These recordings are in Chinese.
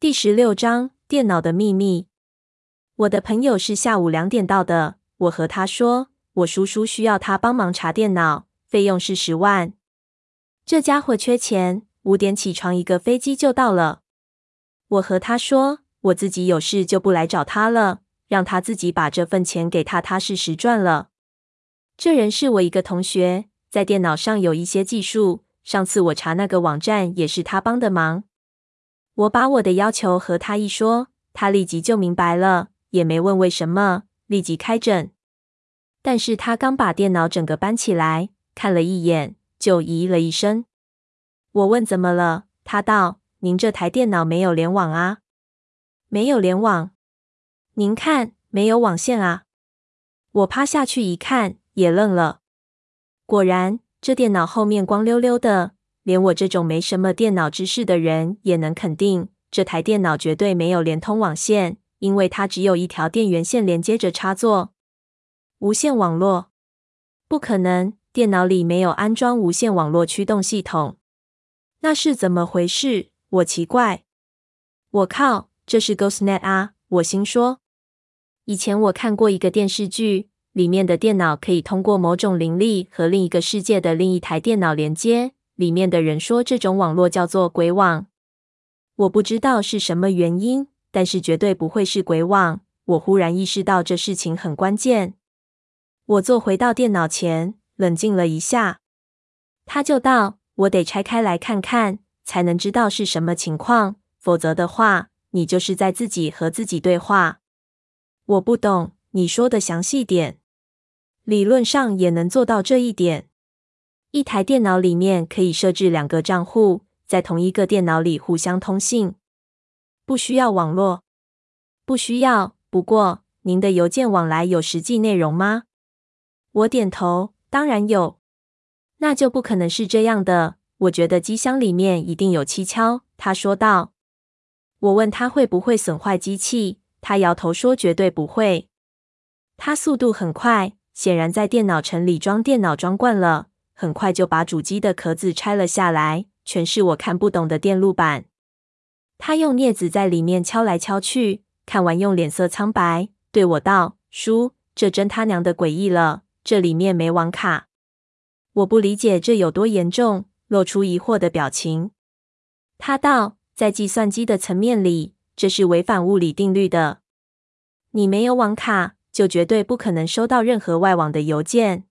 第十六章电脑的秘密。我的朋友是下午两点到的。我和他说，我叔叔需要他帮忙查电脑，费用是十万。这家伙缺钱，五点起床，一个飞机就到了。我和他说，我自己有事就不来找他了，让他自己把这份钱给他，踏踏实实赚了。这人是我一个同学，在电脑上有一些技术。上次我查那个网站也是他帮的忙。我把我的要求和他一说，他立即就明白了，也没问为什么，立即开诊。但是他刚把电脑整个搬起来，看了一眼，就咦了一声。我问怎么了，他道：“您这台电脑没有联网啊？没有联网？您看，没有网线啊？”我趴下去一看，也愣了。果然，这电脑后面光溜溜的。连我这种没什么电脑知识的人也能肯定，这台电脑绝对没有连通网线，因为它只有一条电源线连接着插座。无线网络？不可能，电脑里没有安装无线网络驱动系统。那是怎么回事？我奇怪。我靠，这是 GhostNet 啊！我心说，以前我看过一个电视剧，里面的电脑可以通过某种灵力和另一个世界的另一台电脑连接。里面的人说，这种网络叫做鬼网。我不知道是什么原因，但是绝对不会是鬼网。我忽然意识到这事情很关键。我坐回到电脑前，冷静了一下。他就道：“我得拆开来看看，才能知道是什么情况。否则的话，你就是在自己和自己对话。”我不懂，你说的详细点。理论上也能做到这一点。一台电脑里面可以设置两个账户，在同一个电脑里互相通信，不需要网络。不需要。不过，您的邮件往来有实际内容吗？我点头，当然有。那就不可能是这样的。我觉得机箱里面一定有蹊跷。他说道。我问他会不会损坏机器，他摇头说绝对不会。他速度很快，显然在电脑城里装电脑装惯了。很快就把主机的壳子拆了下来，全是我看不懂的电路板。他用镊子在里面敲来敲去，看完用脸色苍白对我道：“叔，这真他娘的诡异了，这里面没网卡。”我不理解这有多严重，露出疑惑的表情。他道：“在计算机的层面里，这是违反物理定律的。你没有网卡，就绝对不可能收到任何外网的邮件，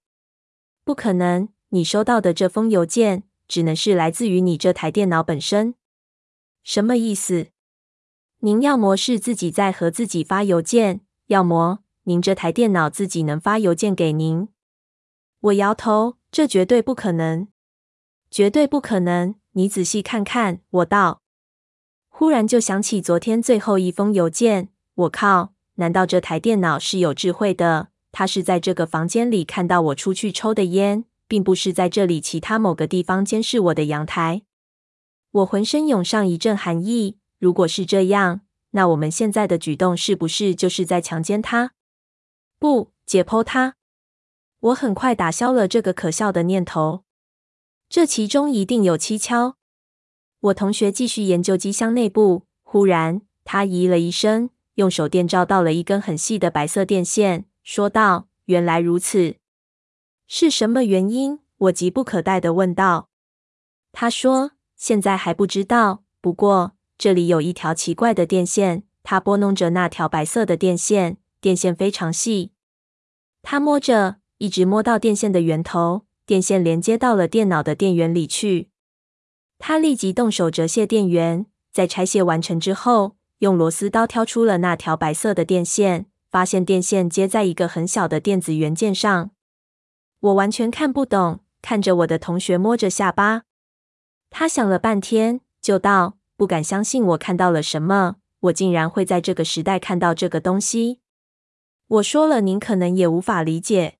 不可能。”你收到的这封邮件只能是来自于你这台电脑本身。什么意思？您要么是自己在和自己发邮件，要么您这台电脑自己能发邮件给您。我摇头，这绝对不可能，绝对不可能。你仔细看看，我道。忽然就想起昨天最后一封邮件。我靠，难道这台电脑是有智慧的？它是在这个房间里看到我出去抽的烟。并不是在这里其他某个地方监视我的阳台。我浑身涌上一阵寒意。如果是这样，那我们现在的举动是不是就是在强奸他？不，解剖他。我很快打消了这个可笑的念头。这其中一定有蹊跷。我同学继续研究机箱内部，忽然他咦了一声，用手电照到了一根很细的白色电线，说道：“原来如此。”是什么原因？我急不可待地问道。他说：“现在还不知道。不过这里有一条奇怪的电线。”他拨弄着那条白色的电线，电线非常细。他摸着，一直摸到电线的源头，电线连接到了电脑的电源里去。他立即动手折卸电源，在拆卸完成之后，用螺丝刀挑出了那条白色的电线，发现电线接在一个很小的电子元件上。我完全看不懂，看着我的同学摸着下巴。他想了半天，就道：“不敢相信我看到了什么，我竟然会在这个时代看到这个东西。”我说了，您可能也无法理解。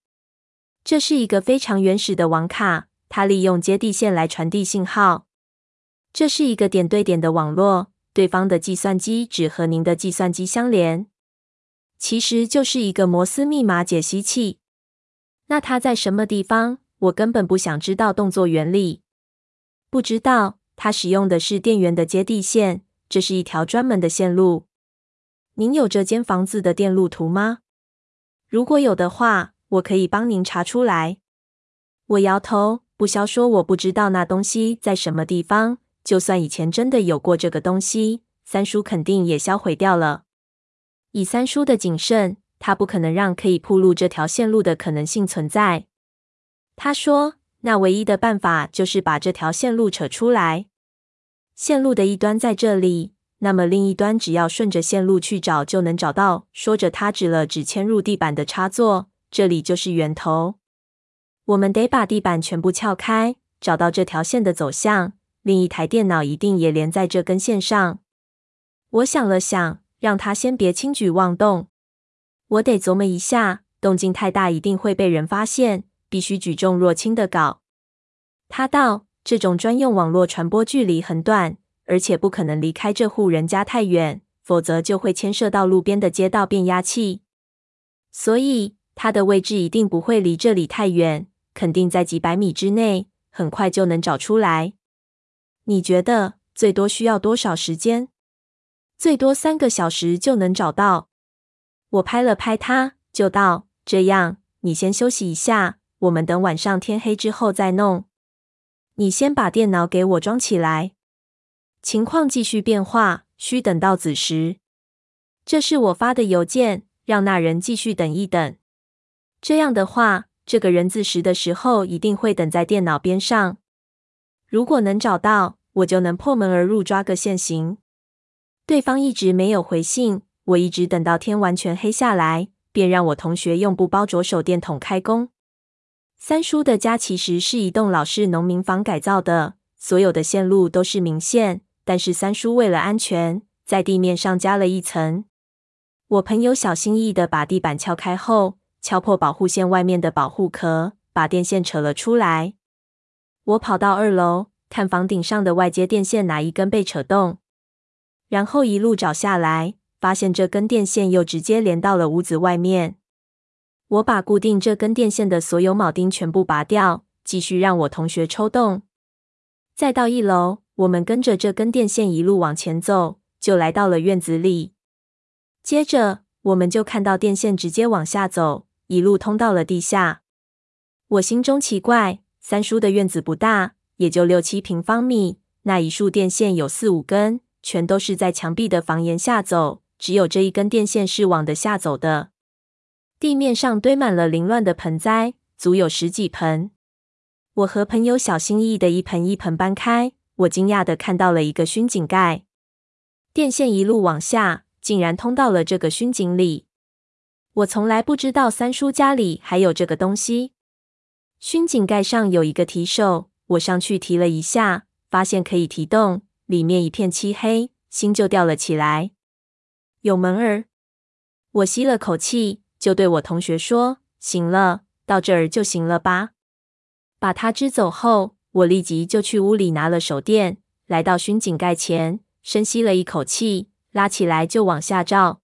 这是一个非常原始的网卡，它利用接地线来传递信号。这是一个点对点的网络，对方的计算机只和您的计算机相连，其实就是一个摩斯密码解析器。那它在什么地方？我根本不想知道动作原理。不知道，它使用的是电源的接地线，这是一条专门的线路。您有这间房子的电路图吗？如果有的话，我可以帮您查出来。我摇头，不消说我不知道那东西在什么地方。就算以前真的有过这个东西，三叔肯定也销毁掉了。以三叔的谨慎，他不可能让可以铺路这条线路的可能性存在。他说：“那唯一的办法就是把这条线路扯出来。线路的一端在这里，那么另一端只要顺着线路去找就能找到。”说着，他指了指嵌入地板的插座，这里就是源头。我们得把地板全部撬开，找到这条线的走向。另一台电脑一定也连在这根线上。我想了想，让他先别轻举妄动。我得琢磨一下，动静太大一定会被人发现，必须举重若轻的搞。他道：“这种专用网络传播距离很短，而且不可能离开这户人家太远，否则就会牵涉到路边的街道变压器。所以它的位置一定不会离这里太远，肯定在几百米之内，很快就能找出来。你觉得最多需要多少时间？最多三个小时就能找到。”我拍了拍他，就道：“这样，你先休息一下，我们等晚上天黑之后再弄。你先把电脑给我装起来。情况继续变化，需等到子时。这是我发的邮件，让那人继续等一等。这样的话，这个人子时的时候一定会等在电脑边上。如果能找到，我就能破门而入，抓个现行。对方一直没有回信。”我一直等到天完全黑下来，便让我同学用布包着手电筒开工。三叔的家其实是一栋老式农民房改造的，所有的线路都是明线，但是三叔为了安全，在地面上加了一层。我朋友小心翼翼的把地板撬开后，敲破保护线外面的保护壳，把电线扯了出来。我跑到二楼，看房顶上的外接电线哪一根被扯动，然后一路找下来。发现这根电线又直接连到了屋子外面。我把固定这根电线的所有铆钉全部拔掉，继续让我同学抽动。再到一楼，我们跟着这根电线一路往前走，就来到了院子里。接着，我们就看到电线直接往下走，一路通到了地下。我心中奇怪，三叔的院子不大，也就六七平方米，那一束电线有四五根，全都是在墙壁的房檐下走。只有这一根电线是往的下走的。地面上堆满了凌乱的盆栽，足有十几盆。我和朋友小心翼翼的一盆一盆搬开。我惊讶的看到了一个窨井盖，电线一路往下，竟然通到了这个窨井里。我从来不知道三叔家里还有这个东西。窨井盖上有一个提手，我上去提了一下，发现可以提动，里面一片漆黑，心就吊了起来。有门儿，我吸了口气，就对我同学说：“行了，到这儿就行了吧。”把他支走后，我立即就去屋里拿了手电，来到熏井盖前，深吸了一口气，拉起来就往下照。